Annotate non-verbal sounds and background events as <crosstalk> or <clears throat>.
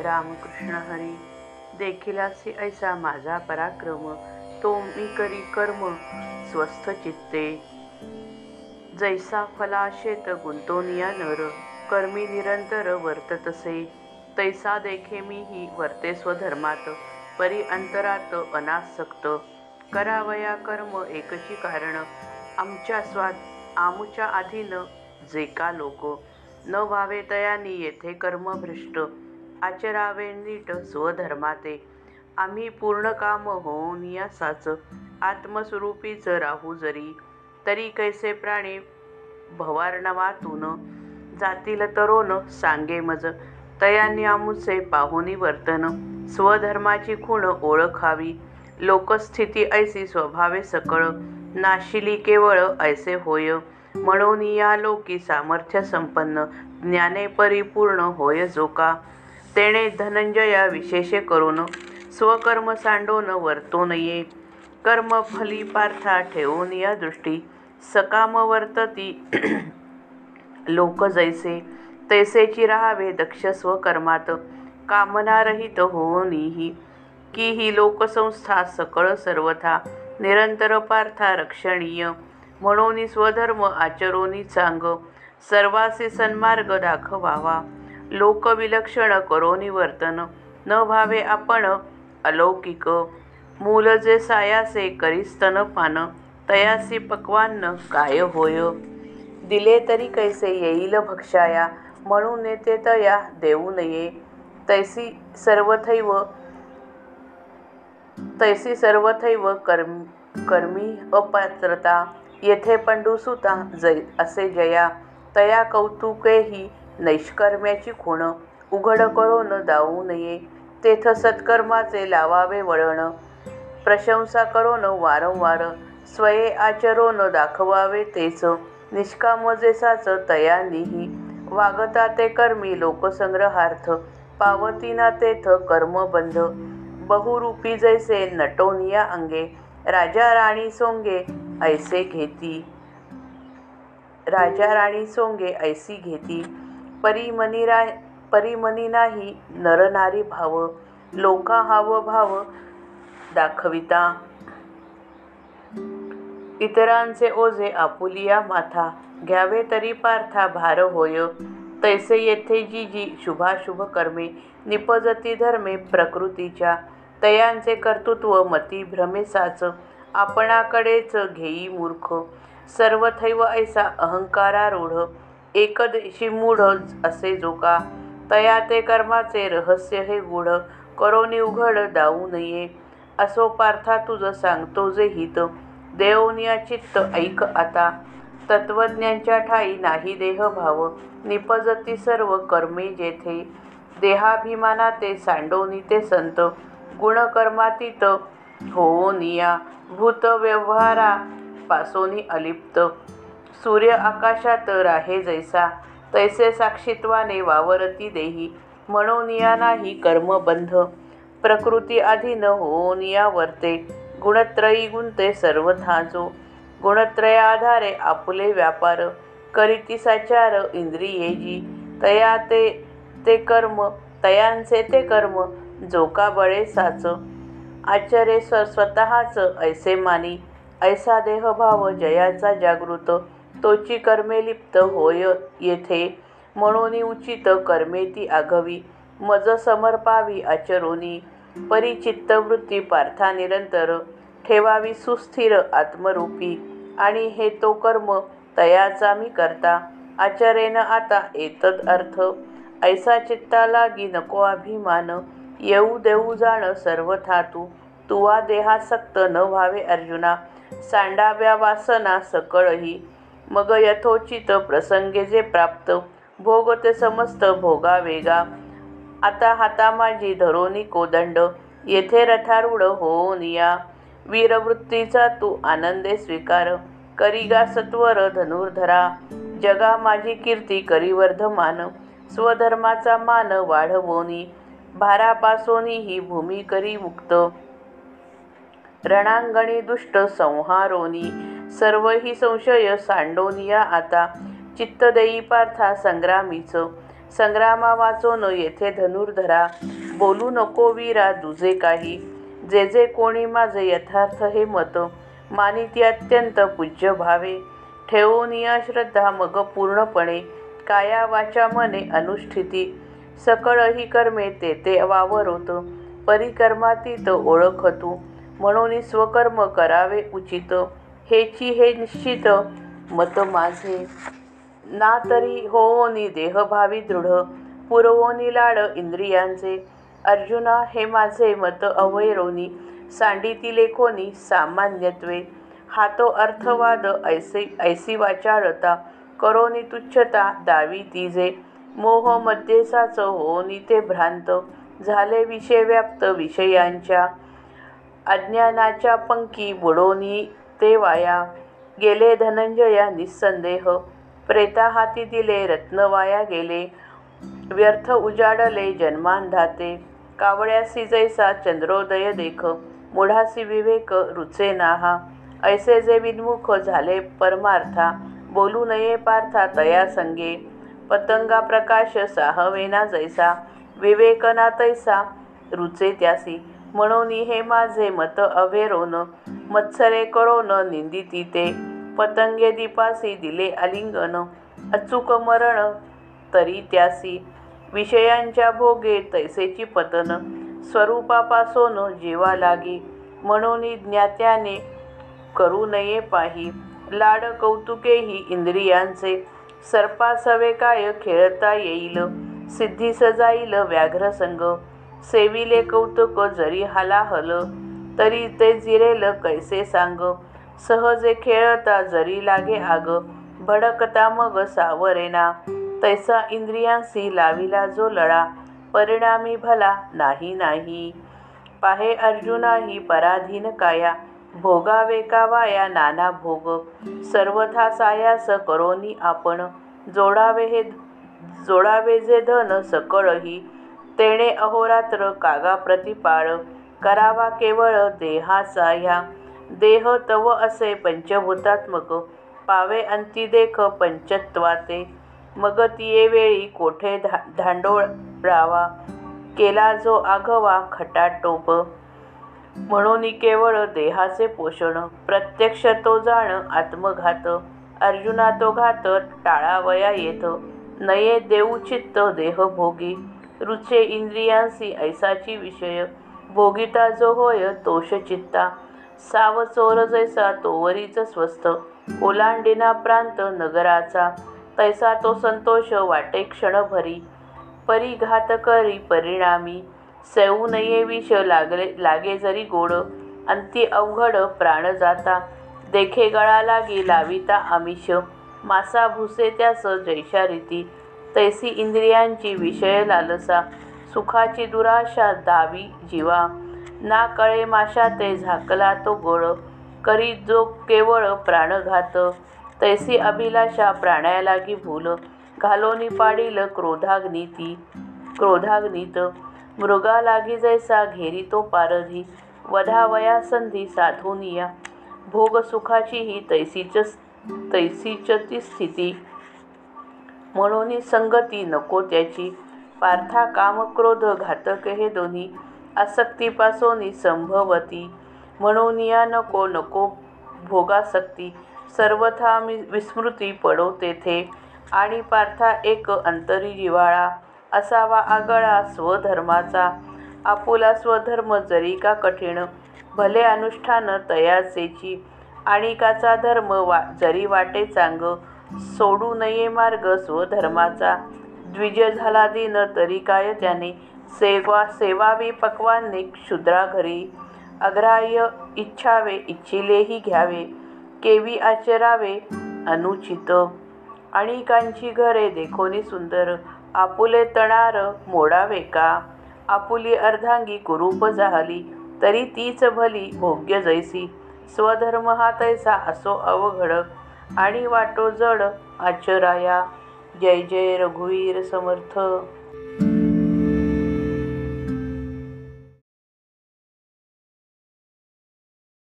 रामकृष्ण हरी देखीलासी ऐसा माझा पराक्रम तो मी करी कर्म स्वस्थ चित्ते. जैसा फलाशेत गुंतोनिया नर कर्मी निरंतर वर्ततसे तैसा. देखे मी ही वर्ते स्वधर्मात परी अंतरात अनासक्त. करावया कर्म एकची कारण आमच्या स्वाद आमुच्या अधीन जे का लोक. न व्हावे तयानी येथे कर्मभ्रष्ट आचरावे नीट स्वधर्माते. आम्ही पूर्ण काम होऊन यासाच आत्मस्वरूपीच राहू जरी. तरी कैसे प्राणी भवार्णवातून जातील तरोन सांगे मज. तयानी आमुचे पाहुनी वर्तन स्वधर्माची खूण ओळखावी. लोकस्थिती ऐसी स्वभावे सकळ. नाशिली केवळ ऐसे होय. म्हणून या लोकी सामर्थ्य संपन्न ज्ञाने परिपूर्ण होय जो का तेणे धनंजया विशेषे करून स्वकर्म सांडोन वर्तो नये कर्म फली पार्था ठेवून या दृष्टी. सकाम वर्तती <clears throat> लोक जैसे. तैसेची राहावे दक्ष स्वकर्मात. कामनारहित होऊनही की ही लोकसंस्था सकळ सर्वथा. निरंतर पार्था रक्षणीय. म्हणून स्वधर्म आचरोनी चांग. सर्वासे सन्मार्ग दाखवावा. लोकविलक्षण करोनी वर्तन न भावे आपण अलौकिक। मूल जे सायासे करी पान तयासी पक्वान्न काय होय? दिले तरी कैसे येईल भक्षाया? म्हणून येते तया देऊ नये। तैसी सर्वथैव तैसी सर्वथैव कर्म कर्मी अपात्रता। येथे पंडुसुता जै असे जया। तया कौतुकेही नैष्कर्म्याची खूण. उघड न दावू नये. तेथ सत्कर्माचे लावावे वळण. प्रशंसा करून वारंवार. स्वये आचरोन दाखवावे तेच. निष्काम जेसाच तयानीही वागता ते कर्मी लोकसंग्रहार्थ. पावतीना तेथ कर्मबंध बहुरूपी जैसे नटोनिया अंगे. राजा राणी सोंगे ऐसे घेती. राजा राणी सोंगे ऐसी घेती. परिमनिरा परिमनी नाही नरनारी भाव. लोका हाव भाव दाखविता. इतरांचे ओझे आपुलिया माथा. घ्यावे तरी पार्था भार होय. तैसे येथे जी जी शुभाशुभ कर्मे निपजती धर्मे प्रकृतीच्या. तयांचे कर्तृत्व मती भ्रमेसाच आपणाकडेच घेई मूर्ख. सर्वथैव ऐसा अहंकारारूढ. एकदेशी मूढ असे जो का तया ते कर्माचे रहस्य हे गुढ. करोनी उघड दाऊ नये. असो पार्था तुझं सांगतो जे हित. देवनिया चित्त ऐक आता. तत्वज्ञांच्या ठाई नाही देह भाव. निपजती सर्व कर्मे जेथे. देहाभिमाना ते सांडोनी ते संत. गुणकर्मातीत होनिया भूत व्यवहारा पासोनी अलिप्त. सूर्य आकाशात राहे जैसा. तैसे साक्षीत्वाने वावरती देही. म्हणूनिया नाही कर्मबंध प्रकृती अधीन या वर्ते गुणत्रयी गुंते सर्वथा जो. गुणत्रयाधारे आपुले व्यापार. करीती साचार इंद्रियेजी. तया ते ते कर्म तयांचे ते कर्म जो का बळे साच. आचरे स्व स्वतःच ऐसे मानी. ऐसा देहभाव जयाचा जागृत. तोची कर्मे लिप्त होय येथे. म्हणून उचित कर्मे ती आघवी. मज समर्पावी आचरोनी. परिचित्तवृत्ती पार्था निरंतर. ठेवावी सुस्थिर आत्मरूपी. आणि हे तो कर्म तयाचा मी करता. आचरेन आता एतद अर्थ. ऐसा चित्ता लागी नको अभिमान. येऊ देऊ जाण सर्वथा तू. तुवा देहासक्त न व्हावे अर्जुना. सांडाव्या वासना सकळही. मग यथोचित प्रसंगे जे प्राप्त भोग ते समस्त भोगा वेगा आता हाता माझी धरोनी कोदंड येथे रथारूढ होऊन या. वीरवृत्तीचा तू आनंदे स्वीकार करिगा सत्वर धनुर्धरा. जगा माझी कीर्ती करीवर्धमान स्वधर्माचा मान वाढवोनी. भारापासोनी ही भूमी करी मुक्त. रणांगणी दुष्ट संहारोनी. सर्व ही संशय सांडोनिया आता चित्त देई पार्था संग्रामीच. संग्रामा वाचोन येथे धनुर्धरा. बोलू नको वीरा दुजे काही. जे जे कोणी माझे यथार्थ हे मत मानिती अत्यंत पूज्य भावे. ठेवोनिया श्रद्धा मग पूर्णपणे काया वाचा मने अनुष्ठिती. सकळही कर्मे ते ते वावरोत परिकर्मातीत ओळखतू. म्हणून स्वकर्म करावे उचित. हेची हे निश्चित मत माझे. ना तरी होवोनी देहभावी दृढ पुरवोनी लाड इंद्रियांचे. अर्जुना हे माझे मत अवैरोनी सांडिती लेखोनी सामान्यत्वे. हातो अर्थवाद ऐसे ऐसी वाचाळता करोनी तुच्छता दावी तिजे. मोह मध्येसाच होनी ते भ्रांत झाले विषय व्याप्त विषयांच्या अज्ञानाच्या पंकी बुडोनी ते वाया. गेले धनंजया निस्संदेह. प्रेता हाती दिले रत्न वाया गेले. व्यर्थ उजाडले जन्मांधाते कावळ्यासी जैसा चंद्रोदय देख. मुढासी विवेक रुचे नाहा. ऐसे जे विन्मुख झाले परमार्था बोलू नये पार्था तया संगे. पतंगा प्रकाश साहवेना जैसा विवेकना तैसा रुचे त्यासी. म्हणून हे माझे मत अवेरोन. मत्सरे करोन निंदिती ते. पतंगे दीपासी दिले आलिंगन अचूक मरण तरी त्यासी. विषयांच्या भोगे तैसेची पतन. स्वरूपापासून जीवा लागी. म्हणून ज्ञात्याने करू नये पाही. लाड कौतुकेही इंद्रियांचे. सर्पासवे काय खेळता येईल? सिद्धी सजाईल व्याघ्रसंग. सेविले कौतुक जरी हलाहल. तरी ते जिरेल कैसे सांग? सहजे खेळता जरी लागे आग भडकता मग सावरेना तैसा इंद्रियांसी लाविला जो लढा परिणामी भला नाही नाही. पाहे अर्जुनाही पराधीन काया भोगावे का वाया नाना भोग? सर्वथा सायास करोनी आपण जोडावे हे जोडावे जे धन सकळही. तेणे अहोरात्र कागा प्रतिपाळ करावा केवळ देहाचा ह्या देह तव असे पंचभूतात्मक. पावे अंती देख पंचत्वाते. मग तिये वेळी कोठे धा धांडोळावा. केला जो आघवा खटाटोप म्हणून केवळ देहाचे पोषण. प्रत्यक्ष तो जाण आत्मघात. अर्जुना तो घात टाळावया येत. नये देऊ चित्त देहभोगी रुचे इंद्रियांसी ऐसाची विषय. भोगिता जो होय तोष चित्ता साव चोर जैसा तोवरीच स्वस्थ. ओलांडिना प्रांत नगराचा. तैसा तो संतोष वाटे क्षणभरी. परिघात करी परिणामी. सेऊ नये विष लागले लागे जरी गोड. अंती अवघड प्राण जाता. देखे गळा लागी लाविता आमिष. मासा भुसे त्यास जैशा रीती तैसी इंद्रियांची विषय लालसा. सुखाची दुराशा दावी जीवा. ना कळे माशा ते झाकला तो गोळ. करी जो केवळ प्राणघात तैसी अभिलाषा प्राण्यालागी भूल. घालोनी पाडील क्रोधाग्निती क्रोधाग्नीत. मृगा लागी जैसा घेरी तो पारधी. वधावया संधी साधूनिया भोग सुखाची ही तैसीच तैसीच ती स्थिती. म्हणून संगती नको त्याची. पार्था काम क्रोध घातक हे दोन्ही आसक्तीपासून संभवती. म्हणून या नको नको भोगासक्ती. सर्वथा मी विस्मृती पडो तेथे. आणि पार्था एक अंतरी जिव्हाळा असावा आगळा स्वधर्माचा. आपुला स्वधर्म जरी का कठीण भले अनुष्ठान तयाचेची आणिकाचा धर्म वा जरी वाटे चांग सोडू नये मार्ग स्वधर्माचा. द्विज झाला दिन तरी काय त्याने सेवा सेवावी पक्वाने क्षुद्रा घरी. अग्राह्य इच्छावे इच्छिलेही घ्यावे. केवी आचरावे अनुचित. अनेकांची घरे देखोनी सुंदर. आपुले तणार मोडावे का? आपुली अर्धांगी कुरूप झाली तरी तीच भली भोग्य जैसी. स्वधर्म हा तैसा असो अवघड. आणि वाटो जड आचराया. जय जय रघुवीर समर्थ.